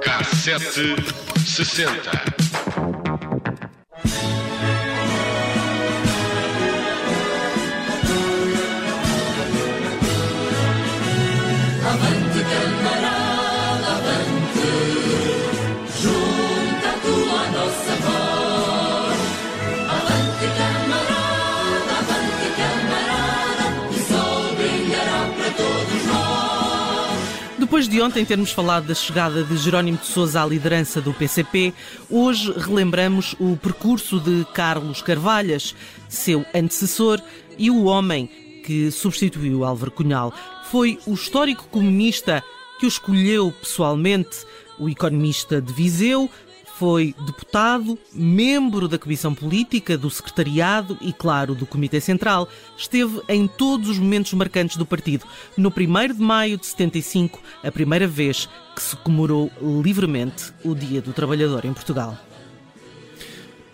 Cassete sessenta. Depois de ontem termos falado da chegada de Jerónimo de Sousa à liderança do PCP, hoje relembramos o percurso de Carlos Carvalhas, seu antecessor e o homem que substituiu Álvaro Cunhal. Foi o histórico comunista que o escolheu pessoalmente, o economista de Viseu, foi deputado, membro da Comissão Política, do Secretariado e, claro, do Comitê Central. Esteve em todos os momentos marcantes do partido. No 1 de maio de 75, a primeira vez que se comemorou livremente o Dia do Trabalhador em Portugal.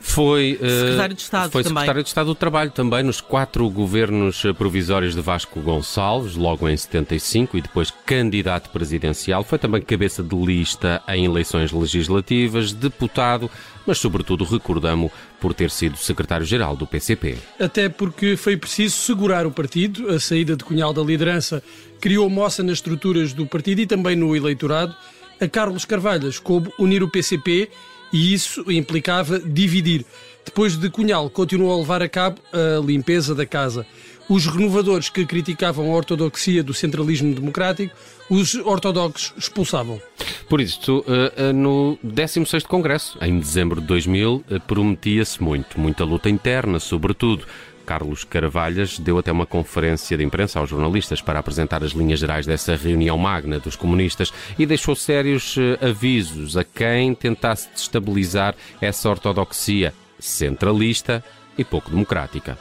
Foi uh, secretário de Estado foi também. secretário de Estado do Trabalho também nos quatro governos eh, provisórios de Vasco Gonçalves, logo em 75 e depois candidato presidencial. Foi também cabeça de lista em eleições legislativas, deputado, mas sobretudo recordamos por ter sido secretário-geral do PCP. Até porque foi preciso segurar o partido, a saída de Cunhal da liderança criou moça nas estruturas do partido e também no eleitorado. A Carlos Carvalhas coube unir o PCP e isso implicava dividir. Depois de Cunhal, continuou a levar a cabo a limpeza da casa. Os renovadores que criticavam a ortodoxia do centralismo democrático, os ortodoxos expulsavam. Por isso, eh, eh, no 16º Congresso, em dezembro de 2000, eh, prometia-se muito, muita luta interna, sobretudo. Carlos Carvalhas deu até uma conferência de imprensa aos jornalistas para apresentar as linhas gerais dessa reunião magna dos comunistas e deixou sérios eh, avisos a quem tentasse destabilizar essa ortodoxia centralista e pouco democrática.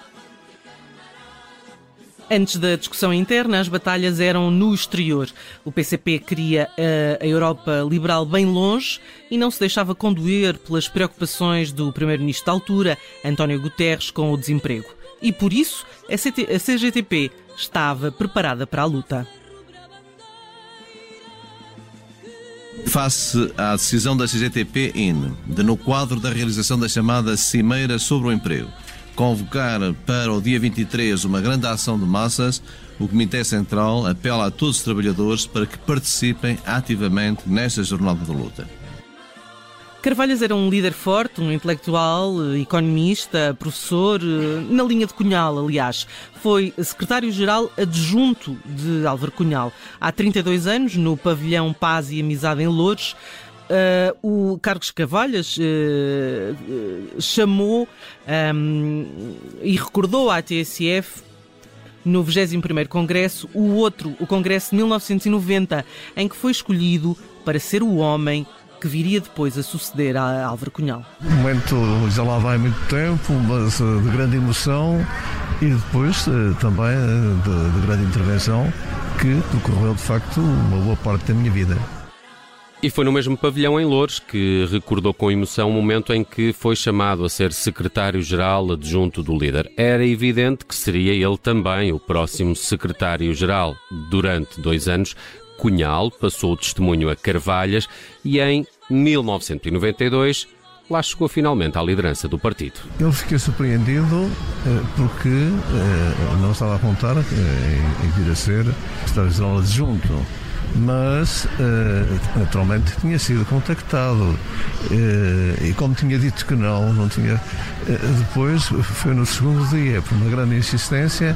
Antes da discussão interna, as batalhas eram no exterior. O PCP queria a Europa liberal bem longe e não se deixava conduir pelas preocupações do primeiro-ministro da altura, António Guterres, com o desemprego e por isso a, CGTP estava preparada para a luta. Face à decisão da CGTP-IN de, no quadro da realização da chamada Cimeira sobre o Emprego, convocar para o dia 23 uma grande ação de massas, o Comitê Central apela a todos os trabalhadores para que participem ativamente nesta jornada de luta. Carvalhas era um líder forte, um intelectual, economista, professor, na linha de Cunhal, aliás. Foi secretário-geral adjunto de Álvaro Cunhal. Há 32 anos, no pavilhão Paz e Amizade em Lourdes, Uh, o Carlos Cavalhas uh, chamou um, e recordou à TSF no 21º Congresso o outro, o Congresso de 1990, em que foi escolhido para ser o homem que viria depois a suceder a Álvaro Cunhal. Um momento já lá vai muito tempo, mas de grande emoção e depois eh, também eh, de, de grande intervenção que decorreu de facto uma boa parte da minha vida. E foi no mesmo pavilhão em Loures que recordou com emoção o momento em que foi chamado a ser secretário-geral adjunto do líder. Era evidente que seria ele também o próximo secretário-geral. Durante dois anos, Cunhal passou o testemunho a Carvalhas e em 1992 lá chegou finalmente à liderança do partido. Eu fiquei surpreendido eh, porque eh, não estava a contar eh, em vir a ser secretário-geral adjunto mas uh, naturalmente tinha sido contactado uh, e como tinha dito que não, não tinha. Uh, depois foi no segundo dia, por uma grande insistência,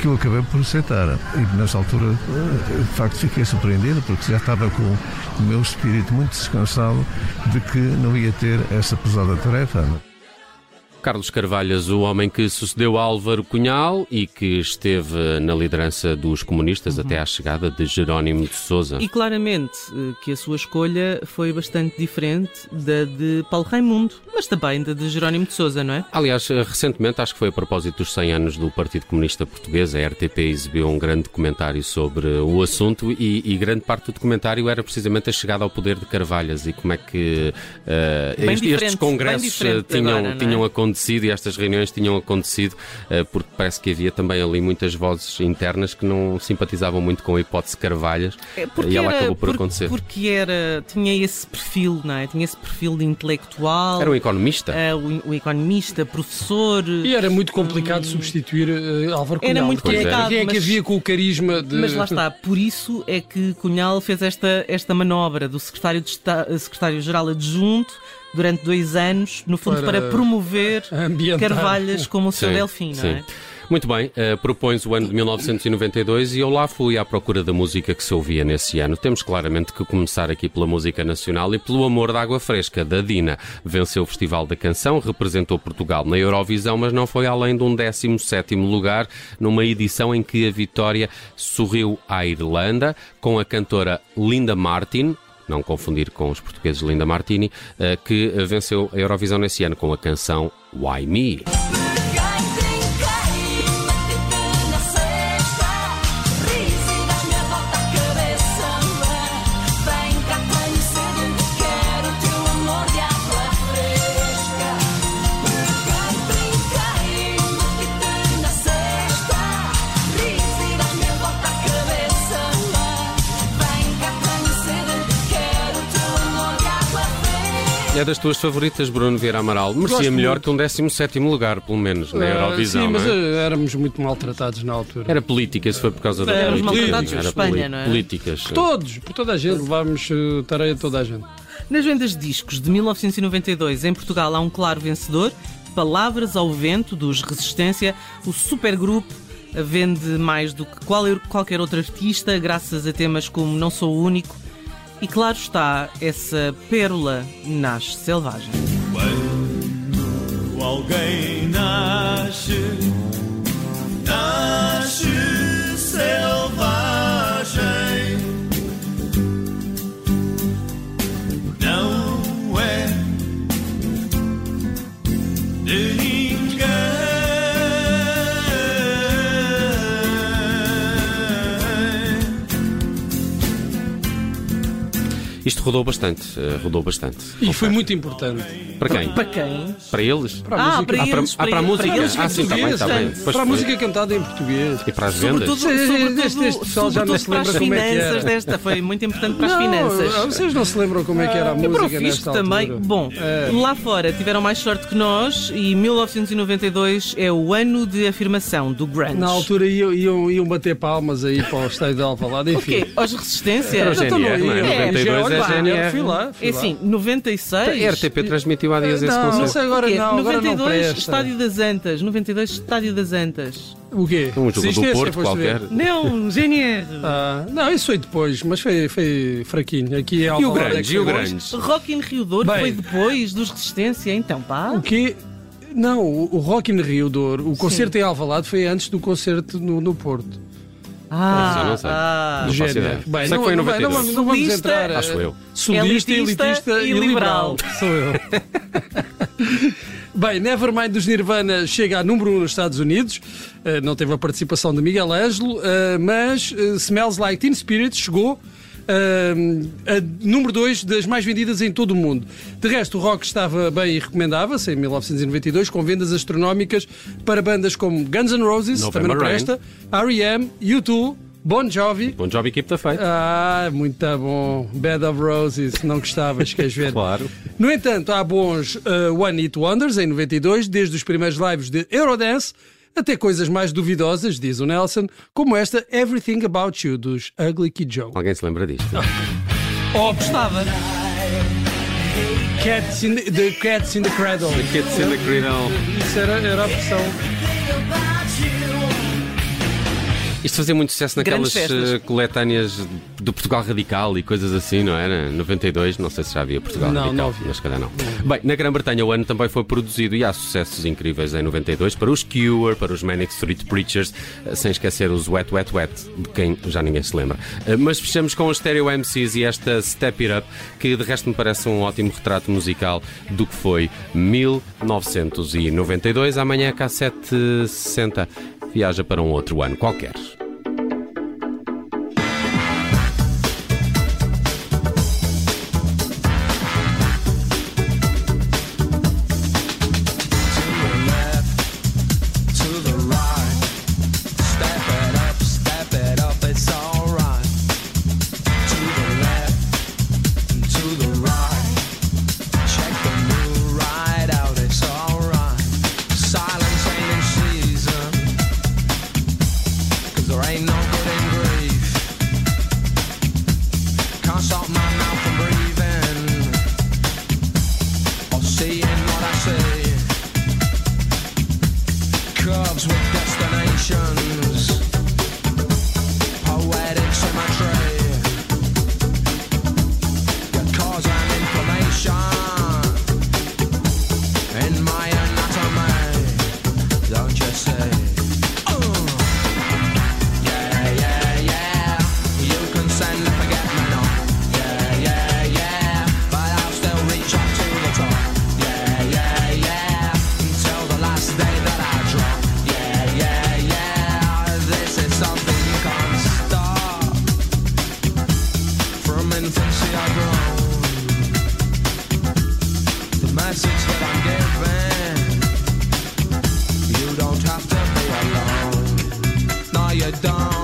que eu acabei por aceitar. E nessa altura, de facto, fiquei surpreendido porque já estava com o meu espírito muito descansado de que não ia ter essa pesada tarefa. Carlos Carvalhas, o homem que sucedeu Álvaro Cunhal e que esteve na liderança dos comunistas uhum. até à chegada de Jerónimo de Sousa. E claramente eh, que a sua escolha foi bastante diferente da de Paulo Raimundo, mas também da de Jerónimo de Sousa, não é? Aliás, eh, recentemente, acho que foi a propósito dos 100 anos do Partido Comunista Português, a RTP exibiu um grande documentário sobre o assunto e, e grande parte do documentário era precisamente a chegada ao poder de Carvalhas e como é que uh, estes, estes congressos tinham, agora, é? tinham acontecido acontecido e estas reuniões tinham acontecido uh, porque parece que havia também ali muitas vozes internas que não simpatizavam muito com a hipótese Carvalhas É, e ela era- acabou por porque- acontecer. Porque era, tinha esse perfil, não é? Tinha esse perfil de intelectual, Era um economista. eh, o, o economista, professor. E era muito complicado substituir eh, Álvaro Cunhal. Era muito complicado, Quem é que mas- havia com o carisma de... Mas lá está, por isso é que Cunhal fez esta, esta manobra do secretário secretário-geral adjunto durante dois anos, no fundo Para para, promover ambientar. Carvalhas como o seu Sim, Delfim, não sim. é? Muito bem, eh, propões o ano de 1992 e eu lá fui à procura da música que se ouvia nesse ano. Temos claramente que começar aqui pela música nacional e pelo Amor da Água Fresca, da Dina. Venceu o Festival da Canção, representou Portugal na Eurovisão, mas não foi além de um 17º lugar numa edição em que a vitória sorriu à Irlanda com a cantora Linda Martin, não confundir com os portugueses Linda Martini, eh, que venceu a Eurovisão nesse ano com a canção Why Me? É das tuas favoritas, Bruno Vieira Amaral. Merecia Gosto melhor muito. que um 17 lugar, pelo menos, na Ah, Eurovisão. Sim, mas não é? eh, éramos muito maltratados na altura. Era política, se foi por causa da Éramos política. maltratados por Era Espanha, poli- não é? Políticas. Todos, por toda a gente, levávamos eh, tareia de toda a gente. Nas vendas de discos de 1992, em Portugal há um claro vencedor, Palavras ao Vento, dos Resistência, o supergrupo vende mais do que qual- qualquer outro artista, graças a temas como Não Sou o Único, e claro está, essa pérola nasce selvagem. Quando alguém Isto rodou bastante, eh, rodou bastante. E foi muito importante. Para quem? Para quem? Para eles? Para a Ah, música, para Ah, para- eles, ah, para a música. eles, Ah, sim, está bem, está bem. português, Pois para a música cantada em português. E para as vendas? Sobretudo, Sim, sobretudo, este- este pessoal já não sobretudo se para as lembra como é que era. finanças desta, foi muito importante para as Não, finanças. Vocês não se lembram como é que era a E para o música fisco nesta também. altura? Bom, É. lá fora tiveram mais sorte que nós e 1992 é o ano de afirmação do grunge. Na altura iam, iam, iam bater palmas aí para o estádio de Alvalade, O enfim. quê? Aos Resistência? Era o não GNR, não é? iam. 92 é GNR. Fui lá, fui É assim, 96. A RTP transmitiu há dias esse Não, não concerto. sei agora não, agora não 92. Estádio das Antas. 92, Estádio das Antas. O quê? Um jogo do Resistência, Porto qualquer. ver? Não, GNR. Ah, não, isso foi depois, mas foi, foi fraquinho. Aqui em E o Alvalade é grande, e o grande. Rock in Rio Douro Bem. foi depois dos Resistência, então pá. O quê? Não, o Rock in Rio Douro, o concerto em Alvalade foi antes do concerto no, no Porto. Ah, não sei. ah. Não faço ideia. Bem, Sei que foi em não, vai- não 92. vamos, não vamos Solista, entrar. Acho eu. Solista, Elitista elitista, e e liberal. liberal. Sou eu. Bem, Nevermind dos Nirvana chega a número 1 um nos Estados Unidos. Eh, não teve a participação de Miguel Ângelo, eh, mas eh, Smells Like Teen Spirit chegou número 2 das mais vendidas em todo o mundo. De resto, o rock estava bem e recomendava-se em 1992, com vendas astronómicas para bandas como Guns N' Roses, November também não presta, R.E.M., U2, Bon Jovi, Bom job, equipe da feita. ah, muito bom. Bed of Roses, não gostavas, queres ver? Claro. No entanto, há bons uh, One Hit Wonders em 92, desde os primeiros lives de Eurodance até coisas mais duvidosas, diz o Nelson, como esta Everything About You dos Ugly Kid Joe. Alguém se lembra disto? Oh, gostava. Cats in the, the Cats in the Cradle. Kids in the Cradle. Isso era, era a versão. Isto fazia muito sucesso naquelas eh, coletâneas do Portugal Radical e coisas assim, não era? 92, não sei se já havia Portugal Não, Radical, não havia. mas calhar não. Bem, na Grã-Bretanha o ano também foi produzido e há sucessos incríveis em 92 para os Cure, para os Manic Street Preachers, eh, sem esquecer os Wet Wet Wet, de quem já ninguém se lembra. Eh, Mas fechamos com os Stereo MCs e esta Step It Up, que de resto me parece um ótimo retrato musical do que foi 1992. Amanhã, K760 viaja para um outro ano qualquer. salt mine. down.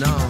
No.